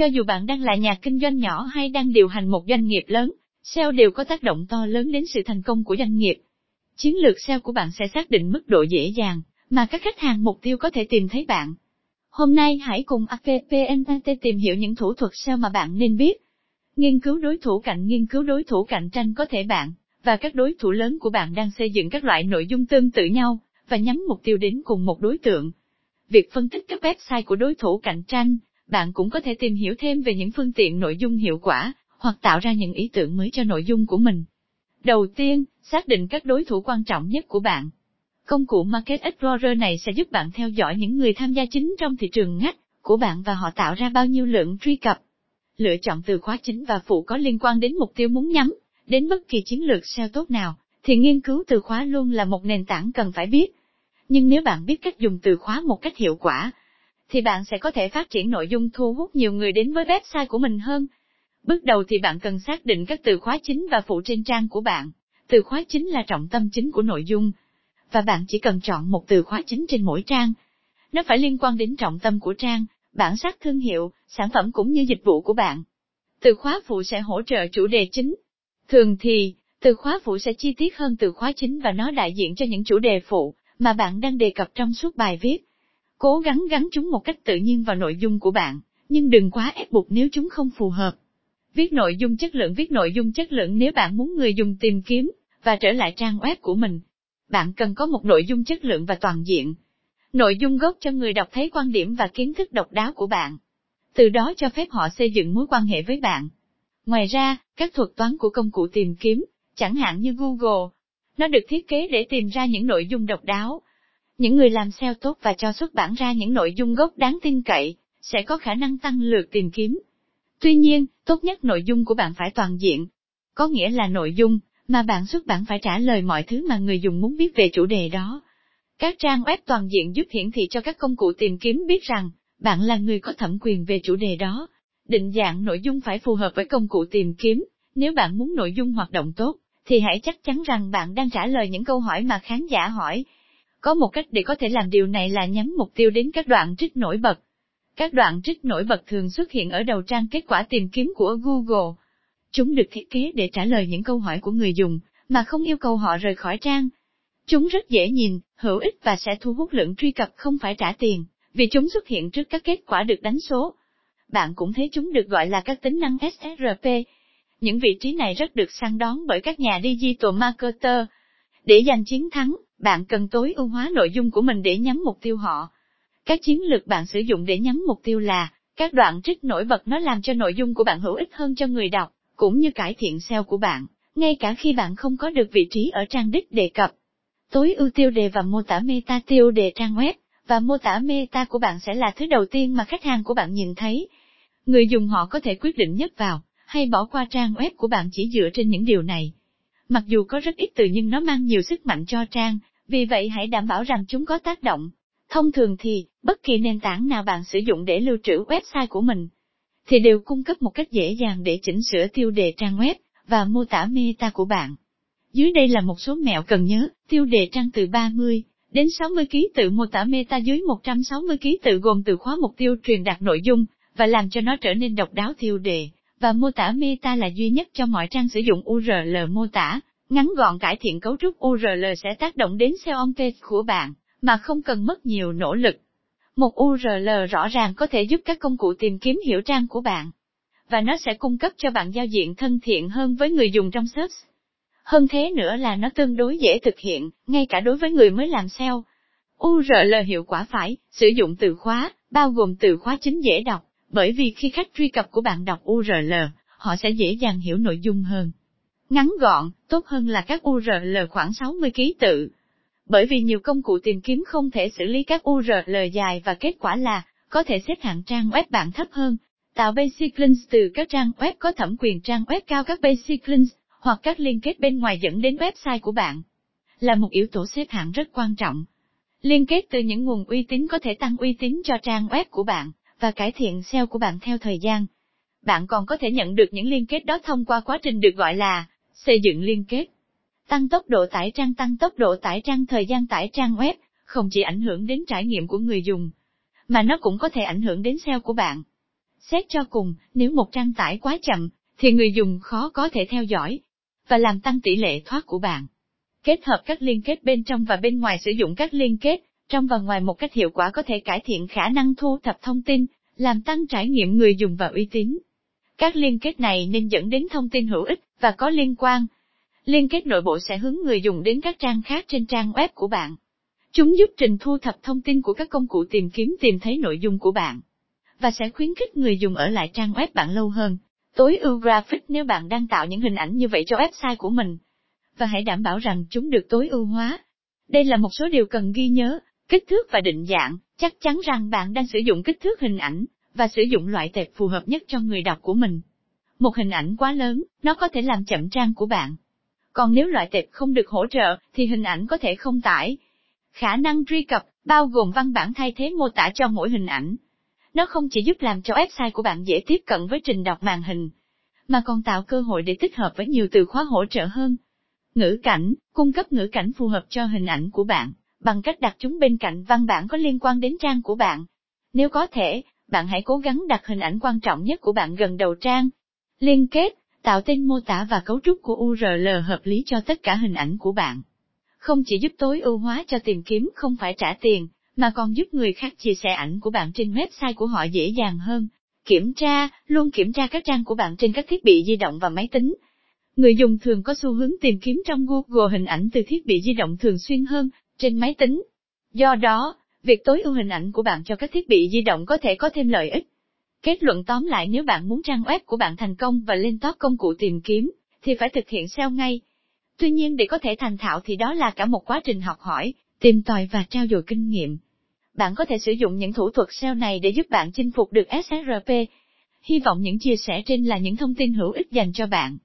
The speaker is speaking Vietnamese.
Cho dù bạn đang là nhà kinh doanh nhỏ hay đang điều hành một doanh nghiệp lớn, SEO đều có tác động to lớn đến sự thành công của doanh nghiệp. Chiến lược SEO của bạn sẽ xác định mức độ dễ dàng mà các khách hàng mục tiêu có thể tìm thấy bạn. Hôm nay hãy cùng APPNT tìm hiểu những thủ thuật SEO mà bạn nên biết. Nghiên cứu đối thủ cạnh nghiên cứu đối thủ cạnh tranh có thể bạn và các đối thủ lớn của bạn đang xây dựng các loại nội dung tương tự nhau và nhắm mục tiêu đến cùng một đối tượng. Việc phân tích các website của đối thủ cạnh tranh, bạn cũng có thể tìm hiểu thêm về những phương tiện nội dung hiệu quả hoặc tạo ra những ý tưởng mới cho nội dung của mình. Đầu tiên, xác định các đối thủ quan trọng nhất của bạn. Công cụ Market Explorer này sẽ giúp bạn theo dõi những người tham gia chính trong thị trường ngách của bạn và họ tạo ra bao nhiêu lượng truy cập. Lựa chọn từ khóa chính và phụ có liên quan đến mục tiêu muốn nhắm, đến bất kỳ chiến lược SEO tốt nào, thì nghiên cứu từ khóa luôn là một nền tảng cần phải biết. Nhưng nếu bạn biết cách dùng từ khóa một cách hiệu quả, thì bạn sẽ có thể phát triển nội dung thu hút nhiều người đến với website của mình hơn. Bước đầu thì bạn cần xác định các từ khóa chính và phụ trên trang của bạn. Từ khóa chính là trọng tâm chính của nội dung, và bạn chỉ cần chọn một từ khóa chính trên mỗi trang. Nó phải liên quan đến trọng tâm của trang, bản sắc thương hiệu, sản phẩm cũng như dịch vụ của bạn. Từ khóa phụ sẽ hỗ trợ chủ đề chính. Thường thì, từ khóa phụ sẽ chi tiết hơn từ khóa chính và nó đại diện cho những chủ đề phụ mà bạn đang đề cập trong suốt bài viết. Cố gắng gắn chúng một cách tự nhiên vào nội dung của bạn, nhưng đừng quá ép buộc nếu chúng không phù hợp. Viết nội dung chất lượng Viết nội dung chất lượng nếu bạn muốn người dùng tìm kiếm và trở lại trang web của mình. Bạn cần có một nội dung chất lượng và toàn diện. Nội dung gốc cho người đọc thấy quan điểm và kiến thức độc đáo của bạn. Từ đó cho phép họ xây dựng mối quan hệ với bạn. Ngoài ra, các thuật toán của công cụ tìm kiếm, chẳng hạn như Google, nó được thiết kế để tìm ra những nội dung độc đáo. Những người làm SEO tốt và cho xuất bản ra những nội dung gốc đáng tin cậy, sẽ có khả năng tăng lượt tìm kiếm. Tuy nhiên, tốt nhất nội dung của bạn phải toàn diện. Có nghĩa là nội dung mà bạn xuất bản phải trả lời mọi thứ mà người dùng muốn biết về chủ đề đó. Các trang web toàn diện giúp hiển thị cho các công cụ tìm kiếm biết rằng, bạn là người có thẩm quyền về chủ đề đó. Định dạng nội dung phải phù hợp với công cụ tìm kiếm, nếu bạn muốn nội dung hoạt động tốt, thì hãy chắc chắn rằng bạn đang trả lời những câu hỏi mà khán giả hỏi. Có một cách để có thể làm điều này là nhắm mục tiêu đến các đoạn trích nổi bật. Các đoạn trích nổi bật thường xuất hiện ở đầu trang kết quả tìm kiếm của Google. Chúng được thiết kế để trả lời những câu hỏi của người dùng, mà không yêu cầu họ rời khỏi trang. Chúng rất dễ nhìn, hữu ích và sẽ thu hút lượng truy cập không phải trả tiền, vì chúng xuất hiện trước các kết quả được đánh số. Bạn cũng thấy chúng được gọi là các tính năng SRP, những vị trí này rất được săn đón bởi các nhà digital marketer. Để giành chiến thắng, bạn cần tối ưu hóa nội dung của mình để nhắm mục tiêu họ. Các chiến lược bạn sử dụng để nhắm mục tiêu là, các đoạn trích nổi bật nó làm cho nội dung của bạn hữu ích hơn cho người đọc, cũng như cải thiện SEO của bạn, ngay cả khi bạn không có được vị trí ở trang đích đề cập. Tối ưu tiêu đề và mô tả meta tiêu đề trang web, và mô tả meta của bạn sẽ là thứ đầu tiên mà khách hàng của bạn nhìn thấy. Người dùng họ có thể quyết định nhấp vào, hay bỏ qua trang web của bạn chỉ dựa trên những điều này. Mặc dù có rất ít từ nhưng nó mang nhiều sức mạnh cho trang, vì vậy hãy đảm bảo rằng chúng có tác động. Thông thường thì, bất kỳ nền tảng nào bạn sử dụng để lưu trữ website của mình, thì đều cung cấp một cách dễ dàng để chỉnh sửa tiêu đề trang web và mô tả meta của bạn. Dưới đây là một số mẹo cần nhớ, tiêu đề trang từ 30 đến 60 ký tự mô tả meta dưới 160 ký tự gồm từ khóa mục tiêu truyền đạt nội dung và làm cho nó trở nên độc đáo tiêu đề và mô tả meta là duy nhất cho mọi trang sử dụng URL mô tả. Ngắn gọn cải thiện cấu trúc URL sẽ tác động đến SEO on page của bạn, mà không cần mất nhiều nỗ lực. Một URL rõ ràng có thể giúp các công cụ tìm kiếm hiểu trang của bạn, và nó sẽ cung cấp cho bạn giao diện thân thiện hơn với người dùng trong search. Hơn thế nữa là nó tương đối dễ thực hiện, ngay cả đối với người mới làm SEO. URL hiệu quả phải, sử dụng từ khóa, bao gồm từ khóa chính dễ đọc, bởi vì khi khách truy cập của bạn đọc URL, họ sẽ dễ dàng hiểu nội dung hơn. Ngắn gọn, tốt hơn là các URL khoảng 60 ký tự. Bởi vì nhiều công cụ tìm kiếm không thể xử lý các URL dài và kết quả là, có thể xếp hạng trang web bạn thấp hơn, tạo basic links từ các trang web có thẩm quyền trang web cao các basic links, hoặc các liên kết bên ngoài dẫn đến website của bạn. Là một yếu tố xếp hạng rất quan trọng. Liên kết từ những nguồn uy tín có thể tăng uy tín cho trang web của bạn và cải thiện SEO của bạn theo thời gian. Bạn còn có thể nhận được những liên kết đó thông qua quá trình được gọi là xây dựng liên kết. Tăng tốc độ tải trang tăng tốc độ tải trang thời gian tải trang web, không chỉ ảnh hưởng đến trải nghiệm của người dùng, mà nó cũng có thể ảnh hưởng đến SEO của bạn. Xét cho cùng, nếu một trang tải quá chậm, thì người dùng khó có thể theo dõi và làm tăng tỷ lệ thoát của bạn. Kết hợp các liên kết bên trong và bên ngoài sử dụng các liên kết trong và ngoài một cách hiệu quả có thể cải thiện khả năng thu thập thông tin, làm tăng trải nghiệm người dùng và uy tín. Các liên kết này nên dẫn đến thông tin hữu ích và có liên quan. Liên kết nội bộ sẽ hướng người dùng đến các trang khác trên trang web của bạn. Chúng giúp trình thu thập thông tin của các công cụ tìm kiếm tìm thấy nội dung của bạn và sẽ khuyến khích người dùng ở lại trang web bạn lâu hơn. Tối ưu graphic nếu bạn đang tạo những hình ảnh như vậy cho website của mình. Và hãy đảm bảo rằng chúng được tối ưu hóa. Đây là một số điều cần ghi nhớ, kích thước và định dạng, chắc chắn rằng bạn đang sử dụng kích thước hình ảnh, và sử dụng loại tệp phù hợp nhất cho người đọc của mình. Một hình ảnh quá lớn, nó có thể làm chậm trang của bạn. Còn nếu loại tệp không được hỗ trợ, thì hình ảnh có thể không tải. Khả năng truy cập, bao gồm văn bản thay thế mô tả cho mỗi hình ảnh. Nó không chỉ giúp làm cho website của bạn dễ tiếp cận với trình đọc màn hình, mà còn tạo cơ hội để tích hợp với nhiều từ khóa hỗ trợ hơn. Ngữ cảnh, cung cấp ngữ cảnh phù hợp cho hình ảnh của bạn, bằng cách đặt chúng bên cạnh văn bản có liên quan đến trang của bạn. Nếu có thể, bạn hãy cố gắng đặt hình ảnh quan trọng nhất của bạn gần đầu trang. Liên kết, tạo tên mô tả và cấu trúc của URL hợp lý cho tất cả hình ảnh của bạn. Không chỉ giúp tối ưu hóa cho tìm kiếm không phải trả tiền, mà còn giúp người khác chia sẻ ảnh của bạn trên website của họ dễ dàng hơn. Kiểm tra, luôn kiểm tra các trang của bạn trên các thiết bị di động và máy tính. Người dùng thường có xu hướng tìm kiếm trong Google hình ảnh từ thiết bị di động thường xuyên hơn, trên máy tính. Do đó, việc tối ưu hình ảnh của bạn cho các thiết bị di động có thể có thêm lợi ích. Kết luận tóm lại nếu bạn muốn trang web của bạn thành công và lên top công cụ tìm kiếm, thì phải thực hiện SEO ngay. Tuy nhiên để có thể thành thạo thì đó là cả một quá trình học hỏi, tìm tòi và trao dồi kinh nghiệm. Bạn có thể sử dụng những thủ thuật SEO này để giúp bạn chinh phục được SRP. Hy vọng những chia sẻ trên là những thông tin hữu ích dành cho bạn.